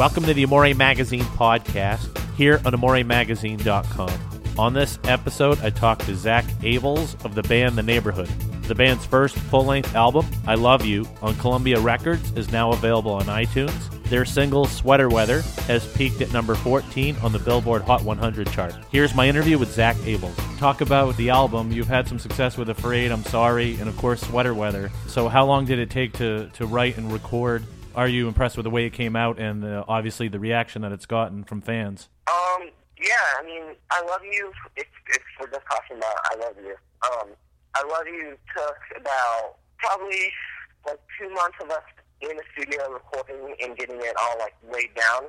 Welcome to the Amore Magazine podcast here on AmoreMagazine.com. On this episode, I talked to Zach Abels of the band The Neighbourhood. The band's first full length album, I Love You, on Columbia Records, is now available on iTunes. Their single, Sweater Weather, has peaked at number 14 on the Billboard Hot 100 chart. Here's my interview with Zach Abels. Talk about the album. You've had some success with Afraid, I'm Sorry, and of course, Sweater Weather. So, how long did it take to, to write and record? Are you impressed with the way it came out and obviously the reaction that it's gotten from fans? Um, yeah, I mean, I love you. If, if we're just talking about I love you, um, I love you took about probably like two months of us in the studio recording and getting it all like laid down.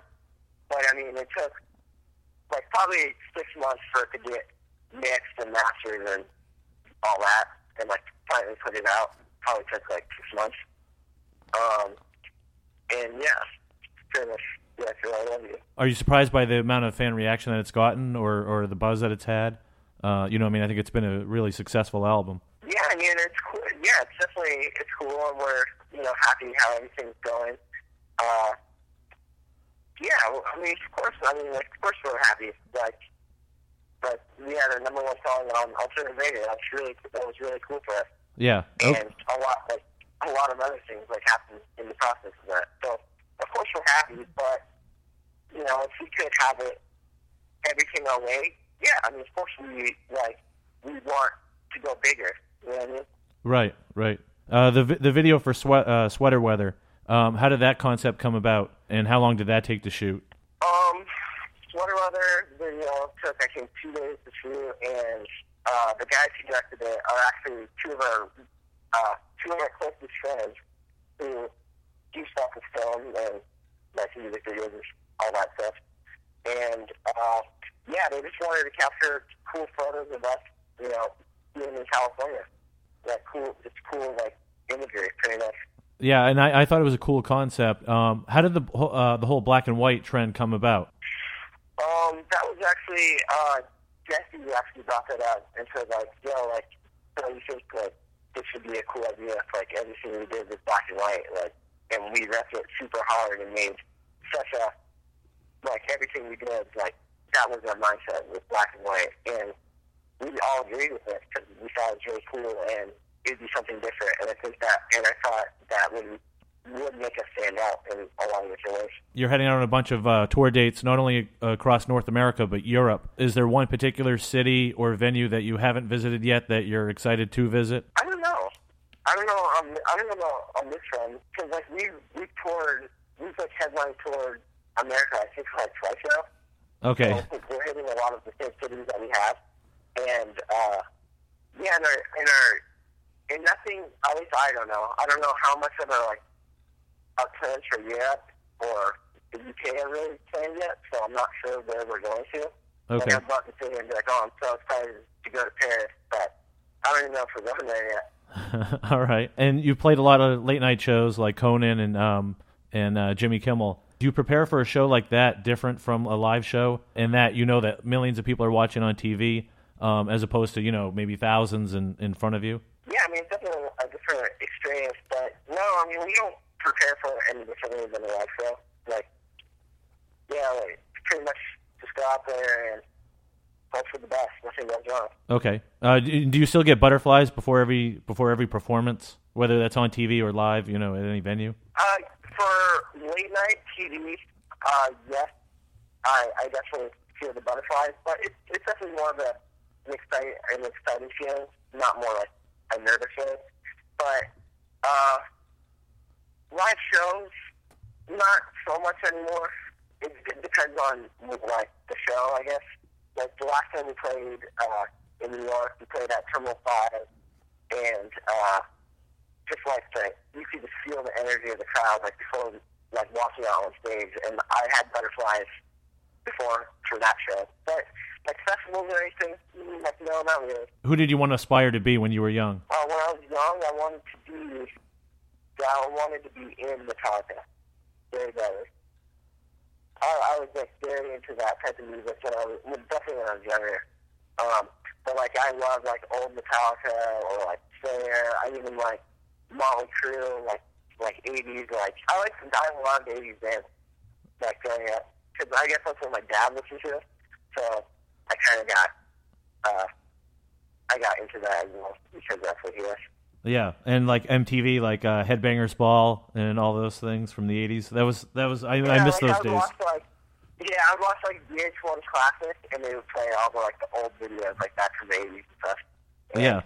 But I mean, it took like probably six months for it to get mixed and mastered and all that, and like finally put it out. Probably took like six months. Um, and yeah, pretty much. Yeah, so I love you. Are you surprised by the amount of fan reaction that it's gotten or, or the buzz that it's had? Uh, you know, I mean, I think it's been a really successful album. Yeah, I mean, it's cool. Yeah, it's definitely it's cool, and we're you know happy how everything's going. Uh, yeah, I mean, of course, I mean, like, of course, we're happy. Like, but we had our number one song on alternative radio. That's really that was really cool for us, Yeah. and Oh, a lot like a lot of other things like happened in the process of that. So of course we're happy, but you know, if we could have it everything our way, yeah, I mean, of course we like we want to go bigger. You know what I mean? right, right. Uh, the the video for sweat, uh, Sweater Weather, um, how did that concept come about and how long did that take to shoot? Um, Sweater Weather video took I think two days to shoot, and uh, the guys who directed it are actually two of our uh, two of our closest friends who do stuff with film and like music videos and all that stuff. And uh, yeah, they just wanted to capture cool photos of us, you know, being in California. That cool, it's cool like imagery, pretty much. Yeah, and I, I thought it was a cool concept. Um, how did the uh, the whole black and white trend come about? Um, that was actually uh, Jesse who actually brought that up and said like, yo, like, so you think like this should be a cool idea if like everything we did was black and white, like, and we repped it super hard and made such a like everything we did like that was our mindset was black and white, and we all agreed with it because we thought it was really cool and it'd be something different, and I think that, and I thought that would would make us stand out in a lot of different ways. You're heading out on a bunch of uh, tour dates, not only across North America but Europe. Is there one particular city or venue that you haven't visited yet that you're excited to visit? I don't know. I don't know. Um, I don't know about on this one because like we we toured, we've like headline toured America. I think like twice now. Okay. So think we're hitting a lot of the same cities that we have, and uh, yeah, in our in our and nothing. At least I don't know. I don't know how much of our like our plans for Europe or the UK are really planned yet. So I'm not sure where we're going to. Like, Okay. I'm about to sit here and be like, oh, I'm so excited to go to Paris, but I don't even know if we're going there yet. All right. And you played a lot of late night shows like Conan and um and uh, Jimmy Kimmel. Do you prepare for a show like that different from a live show in that you know that millions of people are watching on TV um, as opposed to, you know, maybe thousands in, in front of you? Yeah, I mean, it's definitely a different experience, but no, I mean, we don't prepare for any differently than a live show. Like, yeah, like, pretty much just go out there and hope for the best. Nothing goes wrong. Okay. Uh, do do you still get butterflies before every before every performance, whether that's on TV or live, you know, at any venue? Uh, for late night TV, uh, yes, I, I definitely feel the butterflies, but it's it's definitely more of a, an exciting an exciting feeling, not more like a nervous feeling. But uh, live shows, not so much anymore. It, it depends on like the show, I guess. Like the last time we played uh, in New York, we played at Terminal Five, and uh, just like the you could just feel the energy of the crowd like before like walking out on stage and I had butterflies before for that show. But like festivals or anything, like no, not really. Who did you want to aspire to be when you were young? Uh, when I was young I wanted to be I wanted to be in Metallica. Very badly. I, I was like very into that type of music when I was definitely when I was younger. Um, but like I love like old Metallica or like Slayer. I even like Motley Crue, like like eighties. Like I like I loved eighties bands. like growing up. Because I guess that's what my dad listened to. So I kind of got, uh, I got into that as well because that's what he was. Yeah, and like MTV, like uh, Headbangers Ball, and all those things from the '80s. That was that was I, Yeah, I miss like, those I days. Watch, like, yeah, I would watch like VH1 Classic, and they would play all the like the old videos like back from the 80s and stuff. And, Yeah,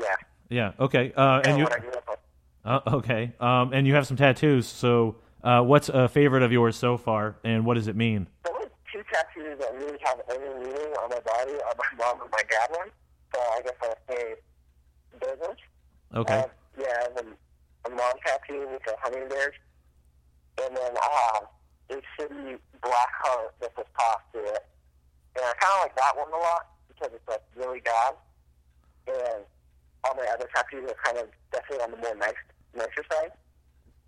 Yeah. yeah. Okay, uh, and you what I grew up with. uh, okay, um, and you have some tattoos. So, uh, what's a favorite of yours so far, and what does it mean? The only two tattoos that really have any meaning on my body are my mom and my dad one. So I guess I'll say those ones. Okay, Uh, yeah, I have a, a mom tattoo with a hummingbird. And then uh, a city black heart that says pop to it. And I kind of like that one a lot because it's like really bad. And all my other tattoos are kind of definitely on the more nice, nicer side.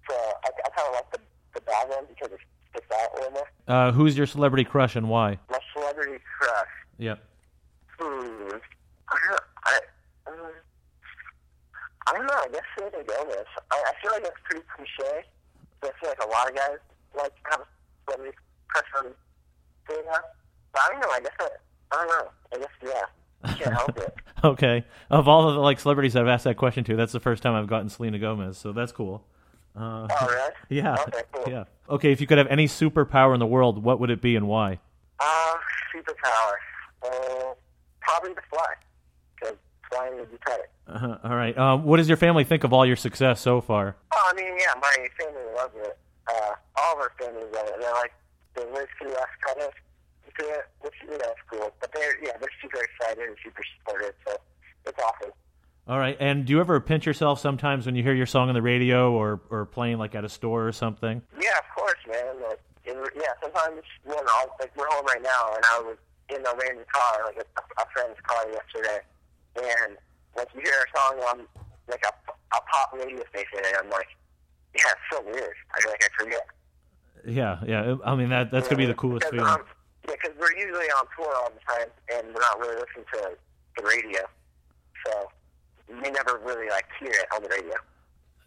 So I, I kind of like the, the bad one because it sticks out a little more. uh, who's your celebrity crush and why? My celebrity crush. Yep. Hmm. I don't, I, um, I don't know. I guess Selena Gomez. I, I feel like that's pretty cliche. But I feel like a lot of guys like have a celebrity crush on Selena. But I don't know. I guess I, I don't know. I guess yeah. Can't help it. Okay, of all of the like celebrities I've asked that question to, that's the first time I've gotten Selena Gomez. So that's cool. Uh, Oh, really? yeah, Okay, cool. yeah. Okay, if you could have any superpower in the world, what would it be and why? Uh, superpower. Uh, probably to fly. Flying would be tight. Uh, all right. Um, what does your family think of all your success so far? Oh, I mean, yeah, my family loves it. Uh, all of our families love it. They're like, they live to us kind of to it, which, you know, is cool. But they're, yeah, they're super excited and super supportive, so it's awesome. All right. And do you ever pinch yourself sometimes when you hear your song on the radio or or playing like at a store or something? Yeah, of course, man. Like, it, yeah, sometimes when I'll, like, we're home right now, and I was in a random car, like a, a friend's car yesterday, and, like, you hear a song on, like, a, a pop radio station, and I'm like, yeah, it's so weird. I like, I forget. Yeah, yeah. I mean that that's gonna be the coolest because, feeling. Um, yeah, because we're usually on tour all the time, and we're not really listening to the radio, so we never really like hear it on the radio.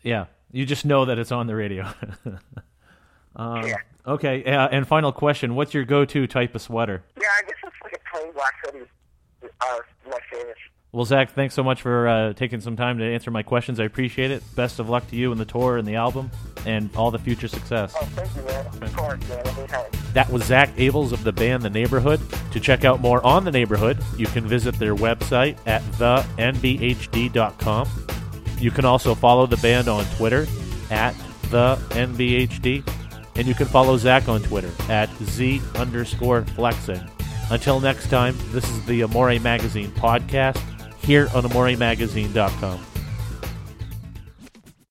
Yeah, you just know that it's on the radio. um, Yeah. Okay. Uh, and final question: What's your go-to type of sweater? Yeah, I guess it's like a plain black hoodie are my favorite. Well, Zach, thanks so much for uh, taking some time to answer my questions. I appreciate it. Best of luck to you in the tour and the album, and all the future success. Oh, thank you, man. Of course, man. Anytime. That was Zach Abels of the band The Neighbourhood. To check out more on The Neighbourhood, you can visit their website at thenbhd.com. You can also follow the band on Twitter at the NBHD, and you can follow Zach on Twitter at Z underscore flexing. Until next time, this is the Amore Magazine podcast here on AmoreMagazine.com.